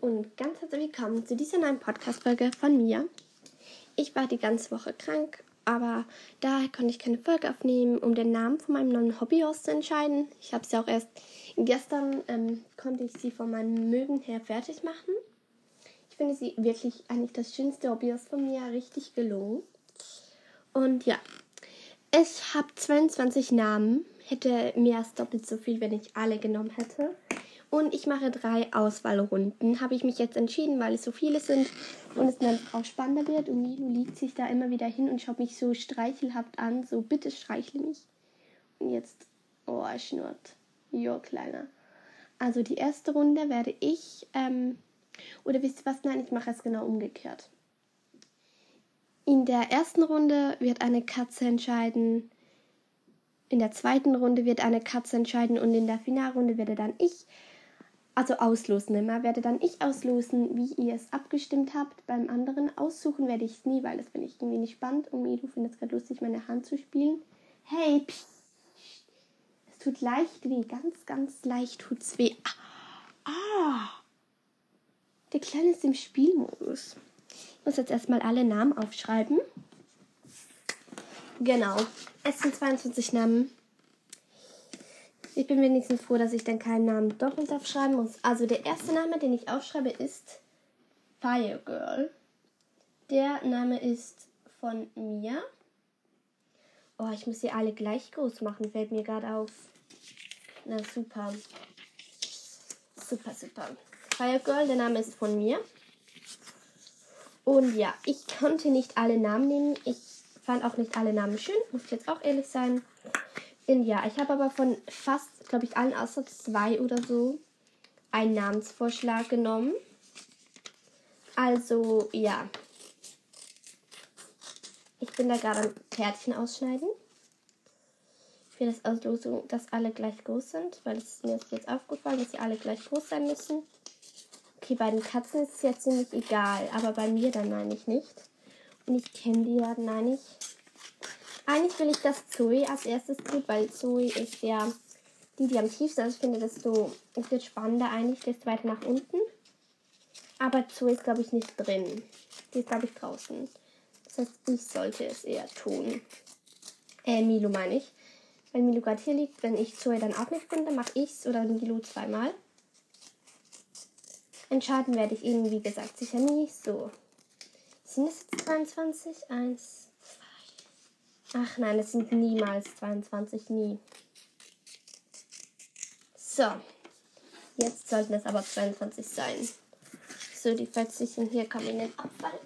und ganz herzlich willkommen zu dieser neuen Podcast-Folge von mir. Ich war die ganze Woche krank, aber daher konnte ich keine Folge aufnehmen, um den Namen von meinem neuen Hobbyhaus zu entscheiden. Ich habe sie auch erst gestern, ähm, konnte ich sie von meinem Mögen her fertig machen. Ich finde sie wirklich eigentlich das schönste Hobbyhaus von mir, richtig gelungen. Und ja, ich habe 22 Namen, hätte mehr als doppelt so viel, wenn ich alle genommen hätte. Und ich mache drei Auswahlrunden. Habe ich mich jetzt entschieden, weil es so viele sind und es dann auch spannender wird. Und Milo liegt sich da immer wieder hin und schaut mich so streichelhaft an. So, bitte streichle mich. Und jetzt, oh, er schnurrt. Jo, kleiner. Also die erste Runde werde ich, ähm, oder wisst ihr was? Nein, ich mache es genau umgekehrt. In der ersten Runde wird eine Katze entscheiden. In der zweiten Runde wird eine Katze entscheiden und in der Finalrunde werde dann ich also auslosen immer, werde dann ich auslosen, wie ihr es abgestimmt habt. Beim anderen aussuchen werde ich es nie, weil das finde ich irgendwie nicht spannend. Und du findest es gerade lustig, meine Hand zu spielen. Hey, psst. es tut leicht weh, ganz, ganz leicht tut es weh. Ah, ah, der Kleine ist im Spielmodus. Ich muss jetzt erstmal alle Namen aufschreiben. Genau, es sind 22 Namen. Ich bin wenigstens froh, dass ich dann keinen Namen doppelt aufschreiben muss. Also der erste Name, den ich aufschreibe, ist Fire Girl. Der Name ist von mir. Oh, ich muss sie alle gleich groß machen, fällt mir gerade auf. Na super. Super, super. Fire Girl, der Name ist von mir. Und ja, ich konnte nicht alle Namen nehmen. Ich fand auch nicht alle Namen schön, muss ich jetzt auch ehrlich sein. In, ja, ich habe aber von fast, glaube ich, allen außer zwei oder so einen Namensvorschlag genommen. Also, ja. Ich bin da gerade am Kärtchen ausschneiden. Für das Auslosung, dass alle gleich groß sind, weil es mir ist jetzt aufgefallen, dass sie alle gleich groß sein müssen. Okay, bei den Katzen ist es jetzt ziemlich egal, aber bei mir dann meine ich nicht. Und ich kenne die dann meine ich eigentlich will ich, dass Zoe als erstes tut, weil Zoe ist ja die, die am tiefsten ist. Ich finde, desto, es wird spannender eigentlich, desto weiter nach unten. Aber Zoe ist, glaube ich, nicht drin. Die ist, glaube ich, draußen. Das heißt, ich sollte es eher tun. Äh, Milo meine ich. Wenn Milo gerade hier liegt, wenn ich Zoe dann auch nicht finde, mache ich es oder Milo zweimal. Entscheiden werde ich ihn, wie gesagt, sicher nie. So. Sind es jetzt 22? 1, Ach nein, es sind niemals 22, nie. So. Jetzt sollten es aber 22 sein. So, die Fötzchen hier kommen in den Abfall.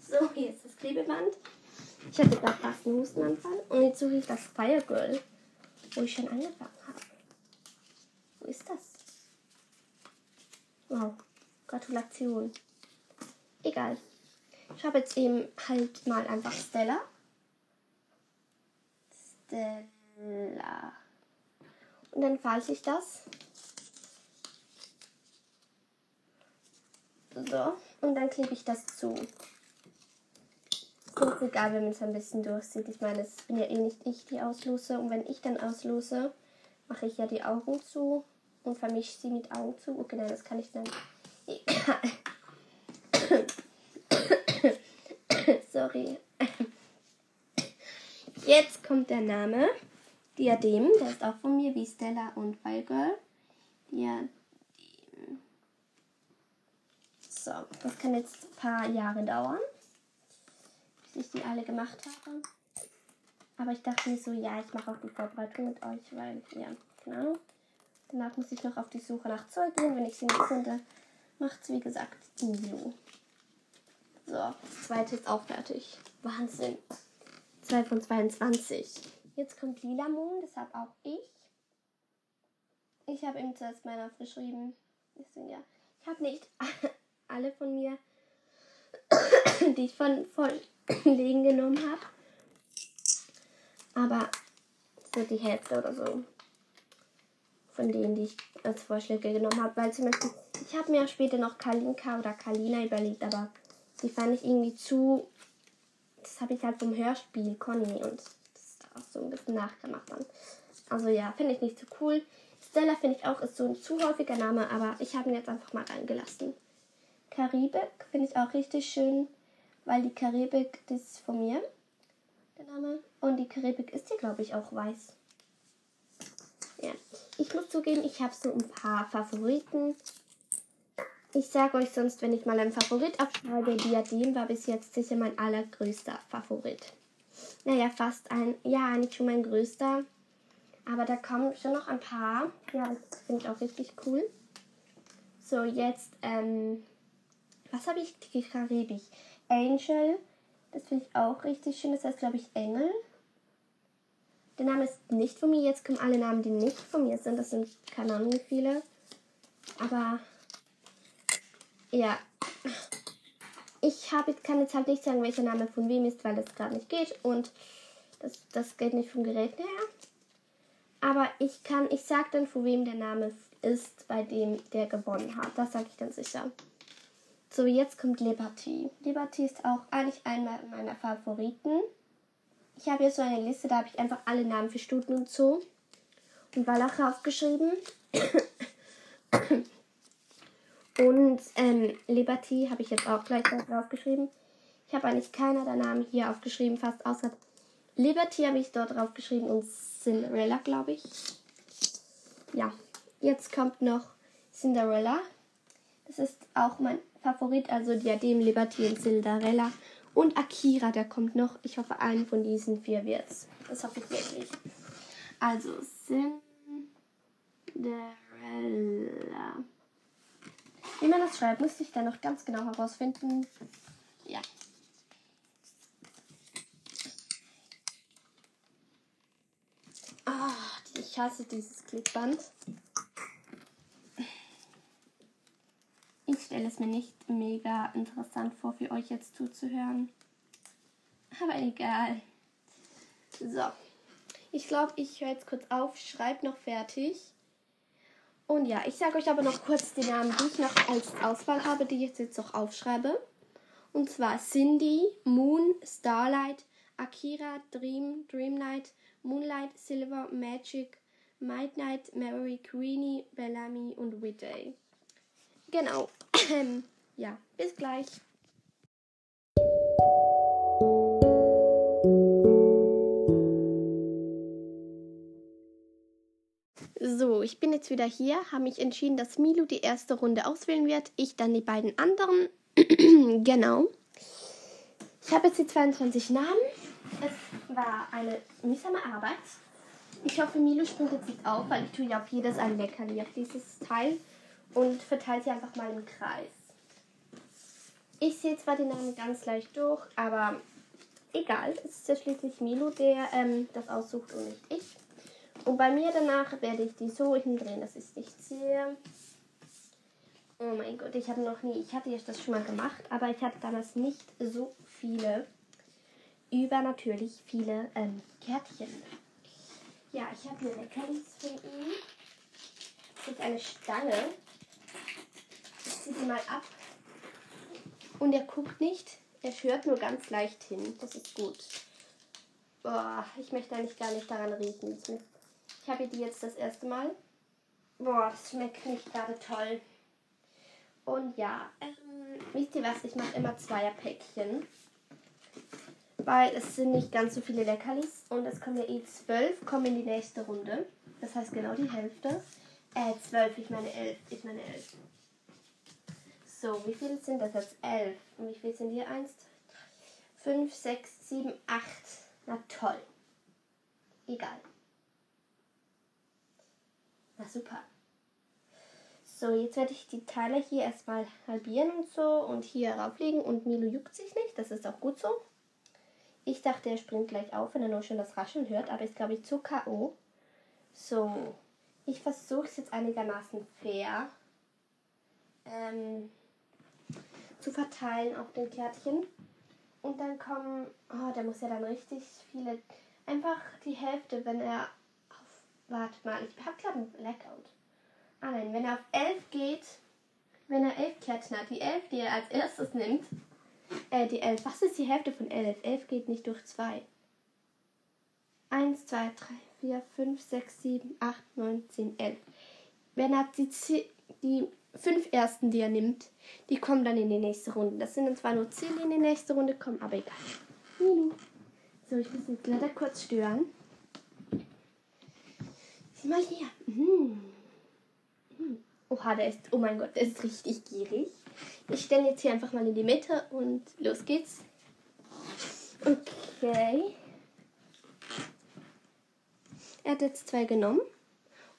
So, hier ist das Klebeband. Ich hatte gerade fast einen Hustenanfall. Und jetzt suche ich das Fire Girl, wo ich schon angefangen habe. Wo ist das? Wow, Gratulation. Egal. Ich habe jetzt eben halt mal einfach Stella. Stella. Und dann falte ich das. So. Und dann klebe ich das zu. Ist egal, wenn man es ein bisschen durchsieht. Ich meine, es bin ja eh nicht ich, die auslose. Und wenn ich dann auslose, mache ich ja die Augen zu und vermische sie mit Augen zu. Okay, nein, das kann ich dann. Egal. Sorry. Jetzt kommt der Name. Diadem, der ist auch von mir, wie Stella und Firegirl. Diadem. So, das kann jetzt ein paar Jahre dauern, bis ich die alle gemacht habe. Aber ich dachte mir so, ja, ich mache auch die Vorbereitung mit euch, weil, ja, genau. Danach muss ich noch auf die Suche nach Zeug gehen. Wenn ich sie nicht finde, macht es, wie gesagt, Milo. So, das zweite ist auch fertig. Wahnsinn. 2 von 22. Jetzt kommt Lila Moon, deshalb auch ich. Ich habe ihm zuerst meiner aufgeschrieben. Deswegen ja. Ich habe nicht alle von mir, die ich von Vorlegen genommen habe. Aber so die Hälfte oder so. Von denen, die ich als Vorschläge genommen habe. Weil zum Beispiel, ich habe mir später noch Kalinka oder Kalina überlegt, aber die fand ich irgendwie zu. Das habe ich halt vom Hörspiel Conny und das ist auch so ein bisschen nachgemacht dann. Also ja, finde ich nicht so cool. Stella finde ich auch ist so ein zu häufiger Name, aber ich habe ihn jetzt einfach mal reingelassen. Karibik finde ich auch richtig schön, weil die Karibik, das ist von mir, der Name. Und die Karibik ist hier, glaube ich, auch weiß. Ja, ich muss zugeben, ich habe so ein paar Favoriten. Ich sage euch sonst, wenn ich mal einen Favorit abschreibe, Diadem war bis jetzt sicher mein allergrößter Favorit. Naja, fast ein, ja, nicht schon mein größter. Aber da kommen schon noch ein paar. Ja, das finde ich auch richtig cool. So, jetzt, ähm, was habe ich Karibik? Angel. Das finde ich auch richtig schön. Das heißt, glaube ich, Engel. Der Name ist nicht von mir. Jetzt kommen alle Namen, die nicht von mir sind. Das sind keine Ahnung wie viele. Aber ja. Ich habe kann jetzt halt nicht sagen, welcher Name von wem ist, weil das gerade nicht geht. Und das, das geht nicht vom Gerät her. Aber ich kann, ich sag dann, von wem der Name ist, bei dem der gewonnen hat. Das sage ich dann sicher. So, jetzt kommt Liberty. Liberty ist auch eigentlich einer meiner Favoriten. Ich habe hier so eine Liste, da habe ich einfach alle Namen für Stuten und Zoo und Wallache aufgeschrieben. Und ähm, Liberty habe ich jetzt auch gleich draufgeschrieben. Ich habe eigentlich keiner der Namen hier aufgeschrieben, fast außer Liberty habe ich dort draufgeschrieben und Cinderella, glaube ich. Ja, jetzt kommt noch Cinderella. Das ist auch mein Favorit, also Diadem, Liberty und Cinderella. Und Akira, der kommt noch. Ich hoffe, einen von diesen vier wird's. Das hoffe ich wirklich. Also Cinderella. Wie man das schreibt, müsste ich dann noch ganz genau herausfinden. Ja. Ah, ich hasse dieses Klickband. Ich stelle es mir nicht mega interessant vor, für euch jetzt zuzuhören. Aber egal. So. Ich glaube, ich höre jetzt kurz auf, schreibe noch fertig. Und ja, ich sage euch aber noch kurz die Namen, die ich noch als Auswahl habe, die ich jetzt noch aufschreibe. Und zwar Cindy, Moon, Starlight, Akira, Dream, Dreamlight, Moonlight, Silver, Magic, Midnight, Mary, Queenie, Bellamy und Whitday. Genau. ja, bis gleich. So, ich bin jetzt wieder hier, habe mich entschieden, dass Milo die erste Runde auswählen wird, ich dann die beiden anderen. genau. Ich habe jetzt die 22 Namen. Es war eine mühsame Arbeit. Ich hoffe, Milo springt jetzt nicht auf, weil ich tue ja auf jedes ein Leckerli auf dieses Teil und verteile sie einfach mal im Kreis. Ich sehe zwar die Namen ganz leicht durch, aber egal. Es ist ja schließlich Milo, der ähm, das aussucht und nicht ich. Und bei mir danach werde ich die so hindrehen, dass ich es nicht sehe. Oh mein Gott, ich hatte noch nie, ich hatte jetzt das schon mal gemacht, aber ich hatte damals nicht so viele, übernatürlich viele ähm, Kärtchen. Ja, ich habe hier Leckerlis von ihm. Das ist eine Stange. Ich ziehe sie mal ab. Und er guckt nicht, er hört nur ganz leicht hin. Das ist gut. Boah, ich möchte eigentlich gar nicht daran riechen. Ich habe die jetzt das erste Mal. Boah, das schmeckt nicht gerade toll. Und ja, ähm, wisst ihr was? Ich mache immer Zweierpäckchen. Weil es sind nicht ganz so viele Leckerlis. Und es kommen ja eh zwölf, kommen in die nächste Runde. Das heißt genau die Hälfte. Äh, zwölf, ich meine elf. Ich meine elf. So, wie viele sind das jetzt? Elf. Und wie viele sind hier? Eins, fünf, sechs, sieben, acht. Na toll. Egal. Na super. So, jetzt werde ich die Teile hier erstmal halbieren und so und hier rauflegen und Milo juckt sich nicht, das ist auch gut so. Ich dachte, er springt gleich auf, wenn er nur schon das Rascheln hört, aber ist glaube ich zu K.O. So, ich versuche es jetzt einigermaßen fair ähm, zu verteilen auf den Kärtchen. Und dann kommen, oh, der muss ja dann richtig viele, einfach die Hälfte, wenn er Warte mal, ich habe gerade einen Blackout. Ah nein, wenn er auf 11 geht, wenn er 11 Kärtchen hat, die 11, die er als erstes nimmt, äh, die 11, was ist die Hälfte von 11? 11 geht nicht durch 2. 1, 2, 3, 4, 5, 6, 7, 8, 9, 10, 11. Wenn er die, die fünf ersten, die er nimmt, die kommen dann in die nächste Runde. Das sind dann zwar nur 10, die in die nächste Runde kommen, aber egal. So, ich muss den Kletter kurz stören. Mal hier. Mhm. Mhm. Oha, der ist, oh mein Gott, der ist richtig gierig. Ich stelle jetzt hier einfach mal in die Mitte und los geht's. Okay. Er hat jetzt zwei genommen.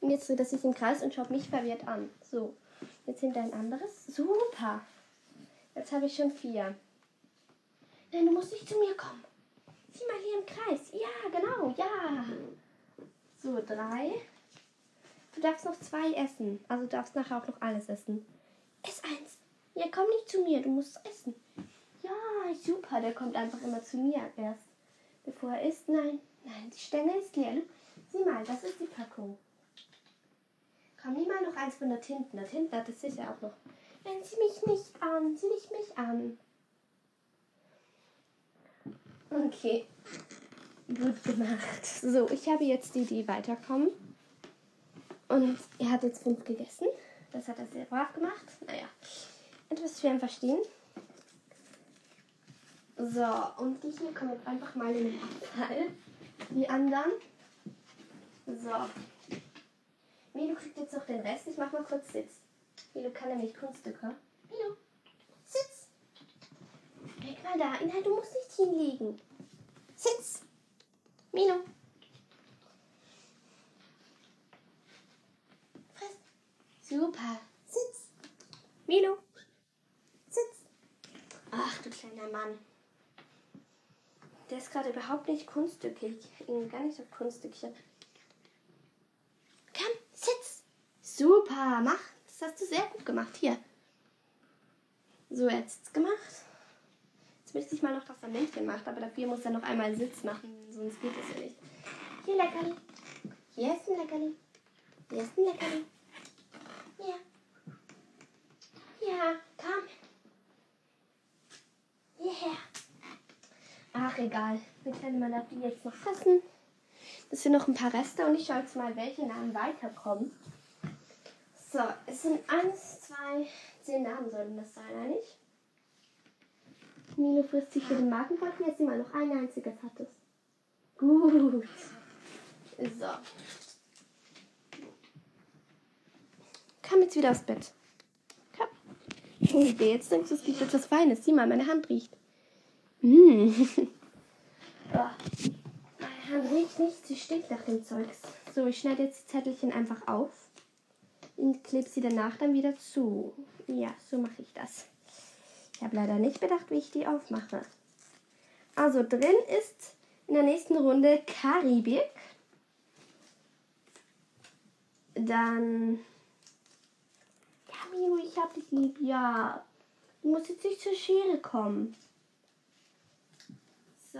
Und jetzt dreht er sich im Kreis und schaut mich verwirrt an. So, jetzt hinter ein anderes. Super. Jetzt habe ich schon vier. Nein, du musst nicht zu mir kommen. Sieh mal hier im Kreis. Ja, genau, ja. So, drei. Du darfst noch zwei essen. Also du darfst nachher auch noch alles essen. Ess eins. Ja, komm nicht zu mir, du musst essen. Ja, super, der kommt einfach immer zu mir erst. Bevor er isst. Nein, nein, die Stängel ist leer. Sieh mal, das ist die Packung. Komm, nimm mal noch eins von dort hinten. Dort hinten hat es sicher auch noch. Nein, sieh mich nicht an, sieh nicht mich an. Okay. Gut gemacht. So, ich habe jetzt die, die weiterkommen. Und er hat jetzt fünf gegessen. Das hat er sehr brav gemacht. Naja, etwas schwer Verstehen. So, und die hier kommen jetzt einfach mal in den Abfall. Die anderen. So. Milo kriegt jetzt noch den Rest. Ich mach mal kurz Sitz. Milo kann nämlich Kunststücke. Milo, Sitz. Weg mal da. Nein, du musst nicht hinlegen. Sitz. Milo. Friss. Super. Sitz. Milo. Sitz. Ach, du kleiner Mann. Der ist gerade überhaupt nicht kunststückig. Gar nicht so kunststückchen. Komm, sitz. Super, mach. Das hast du sehr gut gemacht. Hier. So, jetzt gemacht. Jetzt möchte ich mal noch, dass er Männchen macht, aber dafür muss er noch einmal Sitz machen, sonst geht es ja nicht. Hier, Leckerli. Hier ist ein Leckerli. Hier ist ein Leckerli. Hier. Ja, komm. Ach, egal. Wir können mal die jetzt noch fassen. Das sind noch ein paar Reste und ich schaue jetzt mal, welche Namen weiterkommen. So, es sind eins, zwei, zehn Namen sollten das sein, eigentlich. Milo frisst sich für den voll. Jetzt immer noch ein einziges hat es. Gut. So. Komm jetzt wieder aufs Bett. Komm. Okay, jetzt denkst du, es gibt etwas Feines. Sieh mal, meine Hand riecht. Mmh. oh. Meine Hand riecht nicht, sie stinkt nach dem Zeugs. So, ich schneide jetzt die Zettelchen einfach auf und klebe sie danach dann wieder zu. Ja, so mache ich das. Ich habe leider nicht bedacht, wie ich die aufmache. Also drin ist in der nächsten Runde Karibik. Dann. Ja, Mio, ich hab dich lieb. Ja. Du musst jetzt nicht zur Schere kommen. So.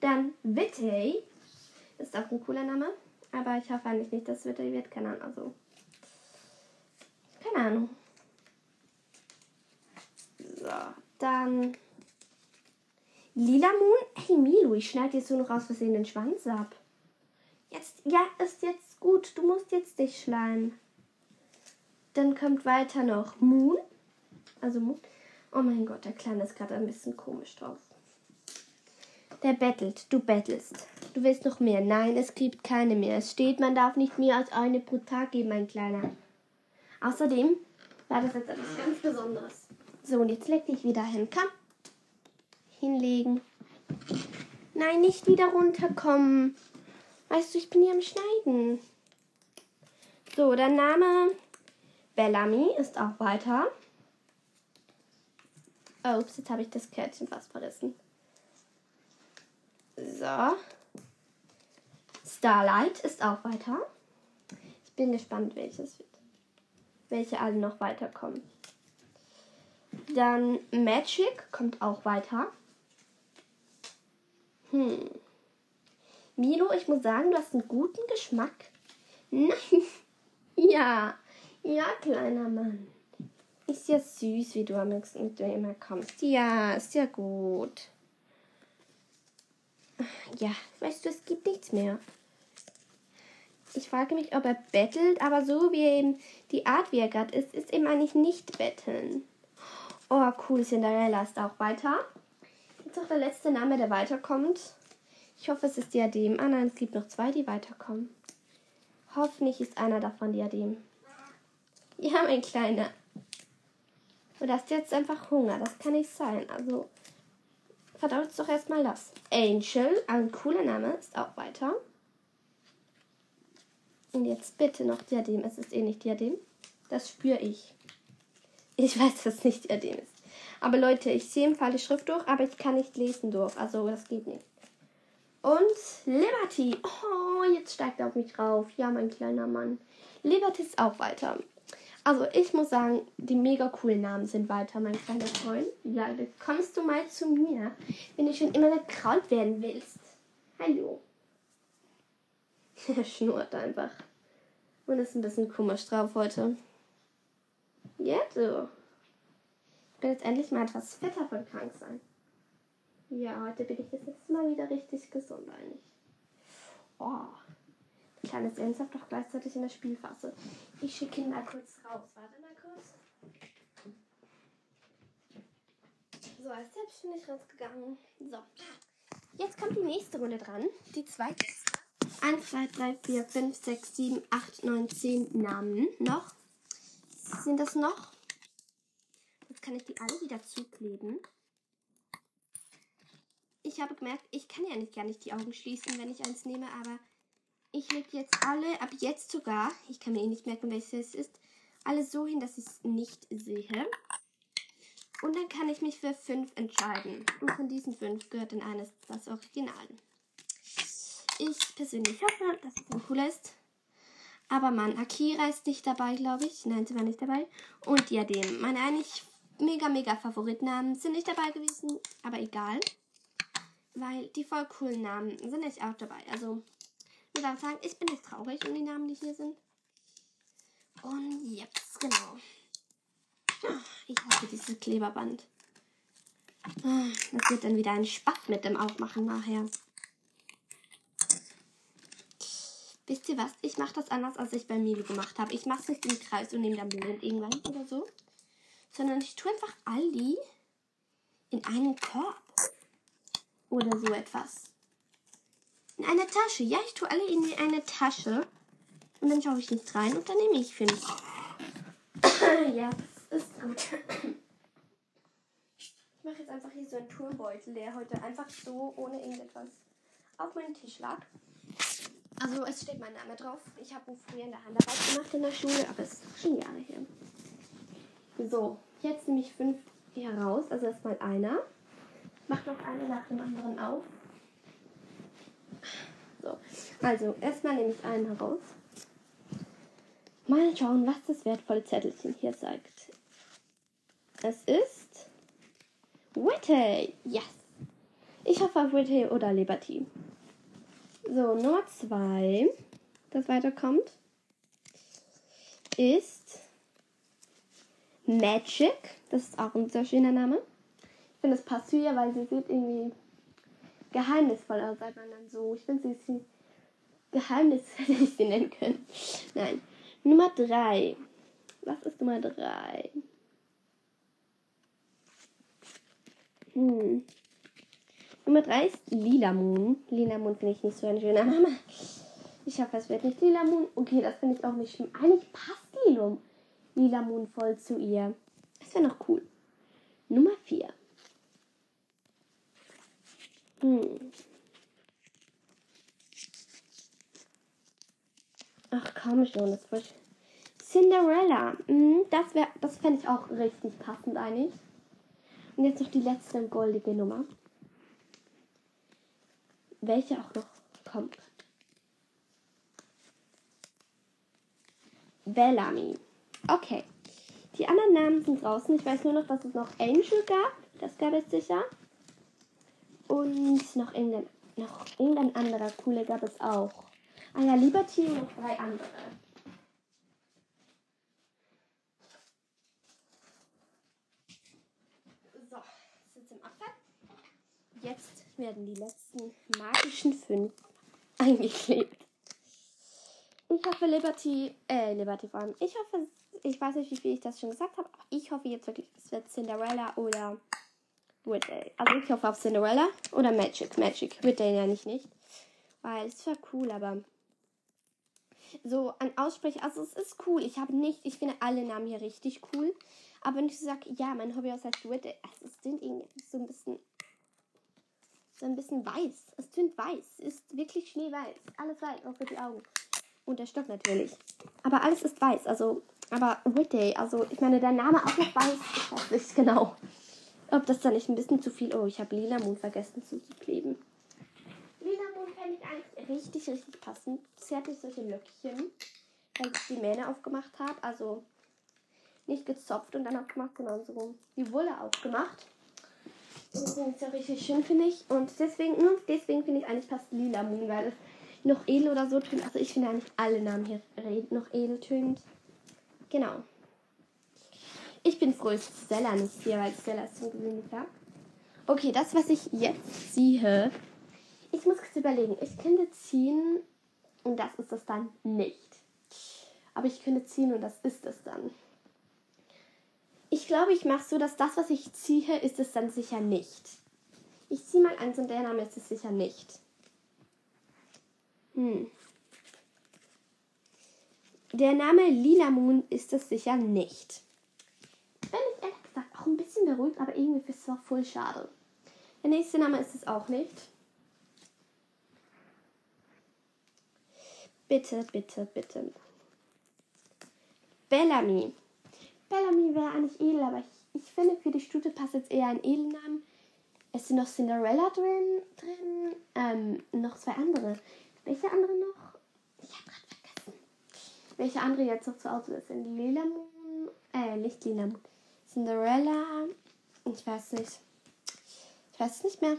Dann Wittey. Ist auch ein cooler Name. Aber ich hoffe eigentlich nicht, dass Wittey wird. Keine Ahnung. Also. Keine Ahnung. So. Dann. Lila Moon. Hey Milo, ich schneide jetzt so noch aus Versehen den Schwanz ab. Jetzt, ja, ist jetzt gut. Du musst jetzt dich schleimen. Dann kommt weiter noch Moon. Also Moon. Oh mein Gott, der Kleine ist gerade ein bisschen komisch drauf. Der bettelt, du bettelst. Du willst noch mehr. Nein, es gibt keine mehr. Es steht, man darf nicht mehr als eine pro Tag geben, mein Kleiner. Außerdem war das jetzt etwas ganz Besonderes. So, und jetzt leg dich wieder hin. Komm. Hinlegen. Nein, nicht wieder runterkommen. Weißt du, ich bin hier am Schneiden. So, der Name Bellamy ist auch weiter. Ups, jetzt habe ich das Kärtchen fast verrissen. So. Starlight ist auch weiter. Ich bin gespannt, welches wird. Welche alle noch weiterkommen. Dann Magic kommt auch weiter. Hm. Milo, ich muss sagen, du hast einen guten Geschmack. Nein. ja. Ja, kleiner Mann. Ist ja süß, wie du am nächsten mit immer kommst. Ja, ist ja gut. Ja, weißt du, es gibt nichts mehr. Ich frage mich, ob er bettelt, aber so wie eben die Art, wie er gerade ist, ist eben eigentlich nicht betteln. Oh, cool, Cinderella ist auch weiter. Jetzt noch der letzte Name, der weiterkommt. Ich hoffe, es ist Diadem. Ah nein, es gibt noch zwei, die weiterkommen. Hoffentlich ist einer davon Diadem. Ja, mein Kleiner. Du hast jetzt einfach Hunger. Das kann nicht sein. Also, verdaut doch erstmal das. Angel, ein cooler Name, ist auch weiter. Und jetzt bitte noch Diadem. Es ist eh nicht Diadem. Das spüre ich. Ich weiß, dass es nicht Diadem ist. Aber Leute, ich sehe im Fall die Schrift durch, aber ich kann nicht lesen durch. Also das geht nicht. Und Liberty. Oh, jetzt steigt er auf mich rauf. Ja, mein kleiner Mann. Liberty ist auch weiter. Also ich muss sagen, die mega coolen Namen sind weiter, mein kleiner Freund. Ja, kommst du mal zu mir, wenn du schon immer gekraut werden willst. Hallo. Er schnurrt einfach. Und ist ein bisschen komisch drauf heute. Jetzt so. Ich bin jetzt endlich mal etwas fitter von krank sein. Ja, heute bin ich das letzte Mal wieder richtig gesund eigentlich. Oh. Kleines Ernsthaft doch gleichzeitig in der Spielphase. Ich schicke ihn mal kurz raus. Warte mal kurz. So, als selbst bin ich rausgegangen. So. Jetzt kommt die nächste Runde dran. Die zweite. 1, 2, 3, 4, 5, 6, 7, 8, 9, 10 Namen noch. Sind das noch? Jetzt kann ich die alle wieder zukleben. Ich habe gemerkt, ich kann ja nicht gar nicht die Augen schließen, wenn ich eins nehme, aber ich lege jetzt alle, ab jetzt sogar, ich kann mir eh nicht merken, welches es ist, alle so hin, dass ich es nicht sehe. Und dann kann ich mich für fünf entscheiden. Und von diesen fünf gehört in eines das Original. Ich persönlich hoffe, dass es ein cooler ist. Aber Mann, Akira ist nicht dabei, glaube ich. Nein, sie war nicht dabei. Und Diadem. Meine eigentlich mega, mega Favoritnamen sind nicht dabei gewesen. Aber egal. Weil die voll coolen Namen sind nicht auch dabei. Also ich würde sagen, ich bin nicht traurig um die Namen, die hier sind. Und jetzt, genau. Ich hasse dieses Kleberband. Das wird dann wieder ein Spaß mit dem Aufmachen nachher. Wisst ihr was? Ich mache das anders, als ich bei Milo gemacht habe. Ich mache es nicht im Kreis und nehme dann blind irgendwann oder so. Sondern ich tue einfach all die in einen Korb. Oder so etwas. In eine Tasche. Ja, ich tue alle in eine Tasche. Und dann schaue ich nicht rein und dann nehme ich fünf. ja, ist gut. Ich mache jetzt einfach hier so einen Turmbeutel, der heute einfach so ohne irgendetwas auf meinem Tisch lag. Also es steht mein Name drauf. Ich habe ihn früher in der Handarbeit gemacht in der Schule, aber es ist schon Jahre her. So, jetzt nehme ich fünf hier raus. Also erstmal einer. Mach noch eine nach dem anderen auf. So, also erstmal nehme ich einen heraus. Mal schauen, was das wertvolle Zettelchen hier sagt. Es ist Witty. Yes. Ich hoffe auf Witty oder Liberty. So, Nummer zwei, das weiterkommt, ist Magic. Das ist auch ein sehr schöner Name. Ich finde, das passt zu ihr, weil sie sieht irgendwie geheimnisvoll aus, sagt man dann so. Ich finde, sie ist Geheimnis hätte ich sie nennen können. Nein. Nummer drei. Was ist Nummer drei? Hm. Nummer 3 ist Lila Moon. Lila Moon finde ich nicht so ein schöner Name. Ich hoffe, es wird nicht Lila Moon. Okay, das finde ich auch nicht schlimm. Eigentlich passt Lilo, Lila Moon voll zu ihr. Das wäre noch cool. Nummer 4. Hm. Ach komm schon, das war Cinderella. Hm, das das fände ich auch richtig passend eigentlich. Und jetzt noch die letzte goldige Nummer welche auch noch kommt. Bellamy. Okay. Die anderen Namen sind draußen. Ich weiß nur noch, dass es noch Angel gab. Das gab es sicher. Und noch irgendein, noch irgendein anderer coole gab es auch. Ja, Liberty und drei andere. So, jetzt im Abfall. Jetzt werden die letzten magischen fünf eingeklebt. Ich hoffe, Liberty, äh, Liberty vor allem. Ich hoffe, ich weiß nicht, wie viel ich das schon gesagt habe, aber ich hoffe jetzt wirklich, es wird Cinderella oder Whitday. Also ich hoffe auf Cinderella oder Magic. Magic. Whitday ja nicht, nicht. Weil es war cool, aber so ein Aussprechen, also es ist cool. Ich habe nicht, ich finde alle Namen hier richtig cool. Aber wenn ich sage, ja, mein Hobby heißt Whitday, also es sind irgendwie so ein bisschen so ein bisschen weiß. Es tönt weiß. Ist wirklich schneeweiß. Alles weiß, auch für die Augen. Und der Stock natürlich. Aber alles ist weiß. Also, aber Whitday, also ich meine, der Name auch noch weiß. Ich weiß nicht genau. Ob das dann nicht ein bisschen zu viel. Oh, ich habe Lila Mond vergessen zuzukleben. Fände ich eigentlich richtig, richtig passend. Sie hatte solche Löckchen, weil ich die Mähne aufgemacht habe. Also nicht gezopft und dann aufgemacht, sondern so die Wolle aufgemacht. Das ist ja richtig schön, finde ich. Und deswegen, deswegen finde ich eigentlich passt Lila Moon, weil noch edel oder so tönt. Also ich finde eigentlich alle Namen hier noch edel tönt. Genau. Ich bin froh, dass Stella nicht hier, weil Stella ist so gewöhnlich da. Okay, das, was ich jetzt ziehe. Ich muss kurz überlegen. Ich könnte ziehen und das ist es dann nicht. Aber ich könnte ziehen und das ist es dann. Ich glaube, ich mache so, dass das, was ich ziehe, ist es dann sicher nicht. Ich ziehe mal eins und der Name ist es sicher nicht. Hm. Der Name Lila Moon ist es sicher nicht. Bin ich ehrlich gesagt auch ein bisschen beruhigt, aber irgendwie ist es auch voll schade. Der nächste Name ist es auch nicht. Bitte, bitte, bitte. Bellamy. Bellamy wäre eigentlich edel, aber ich, ich finde, für die Stute passt jetzt eher ein Edelnamen. Es sind noch Cinderella drin, drin ähm, noch zwei andere. Welche andere noch? Ich habe gerade vergessen. Welche andere jetzt noch zur Auswahl sind? Lila Moon, äh, nicht Lila Moon. Cinderella, ich weiß nicht. Ich weiß es nicht mehr.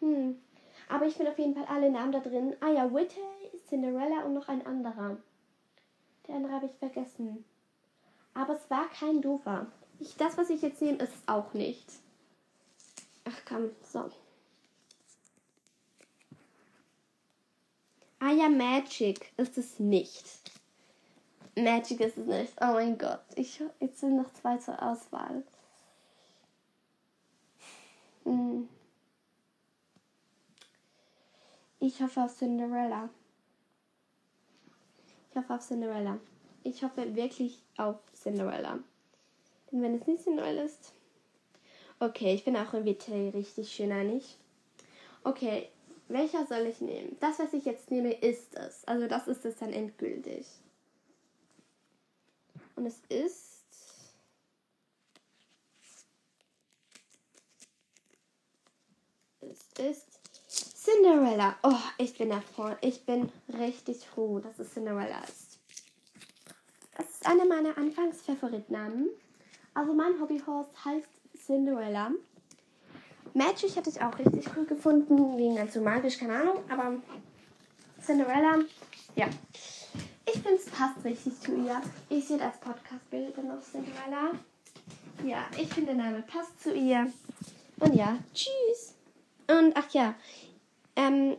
Hm. Aber ich finde auf jeden Fall alle Namen da drin. Ah ja, Whitney, Cinderella und noch ein anderer. Der andere habe ich vergessen. Aber es war kein doofer. Ich, das, was ich jetzt nehme, ist es auch nicht. Ach komm, so. Ah ja, Magic ist es nicht. Magic ist es nicht. Oh mein Gott. Ich, jetzt sind noch zwei zur Auswahl. Hm. Ich hoffe auf Cinderella. Ich hoffe auf Cinderella. Ich hoffe wirklich auf Cinderella. Denn wenn es nicht Cinderella ist. Okay, ich bin auch in WT richtig schön einig. Okay, welcher soll ich nehmen? Das, was ich jetzt nehme, ist es. Also das ist es dann endgültig. Und es ist. Es ist Cinderella. Oh, ich bin davor. Ich bin richtig froh, dass es Cinderella ist. Das ist einer meiner Anfangsfavoritnamen. Also mein Hobbyhorse heißt Cinderella. Magic hätte ich auch richtig cool gefunden, wegen ganz so magisch, keine Ahnung, aber Cinderella, ja. Ich finde, es passt richtig zu ihr. Ich sehe das Podcast-Bild dann auf Cinderella. Ja, ich finde, der Name passt zu ihr. Und ja, tschüss. Und ach ja, ähm,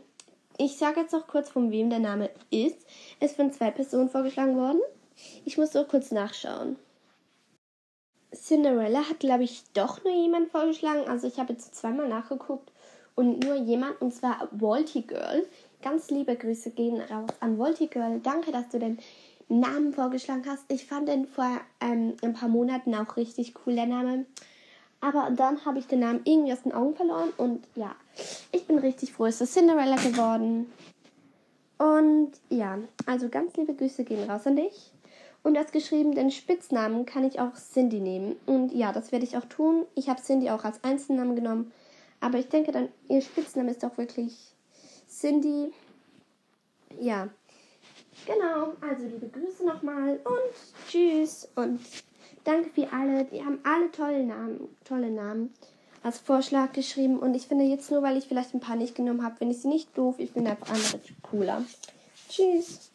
ich sage jetzt noch kurz, von wem der Name ist. Ist von zwei Personen vorgeschlagen worden. Ich muss so kurz nachschauen. Cinderella hat, glaube ich, doch nur jemand vorgeschlagen. Also ich habe jetzt zweimal nachgeguckt und nur jemand, und zwar Walty Girl. Ganz liebe Grüße gehen raus an Walty Girl. Danke, dass du den Namen vorgeschlagen hast. Ich fand den vor ähm, ein paar Monaten auch richtig cool, der Name. Aber dann habe ich den Namen irgendwie aus den Augen verloren und ja, ich bin richtig froh, es ist Cinderella geworden. Und ja, also ganz liebe Grüße gehen raus an dich. Und als geschrieben, den Spitznamen kann ich auch Cindy nehmen. Und ja, das werde ich auch tun. Ich habe Cindy auch als Einzelnamen genommen. Aber ich denke dann, ihr Spitzname ist auch wirklich Cindy. Ja. Genau, also liebe Grüße nochmal und tschüss. Und danke für alle. Die haben alle tolle Namen, tolle Namen als Vorschlag geschrieben. Und ich finde jetzt nur, weil ich vielleicht ein paar nicht genommen habe, finde ich sie nicht doof. Ich finde einfach andere cooler. Tschüss.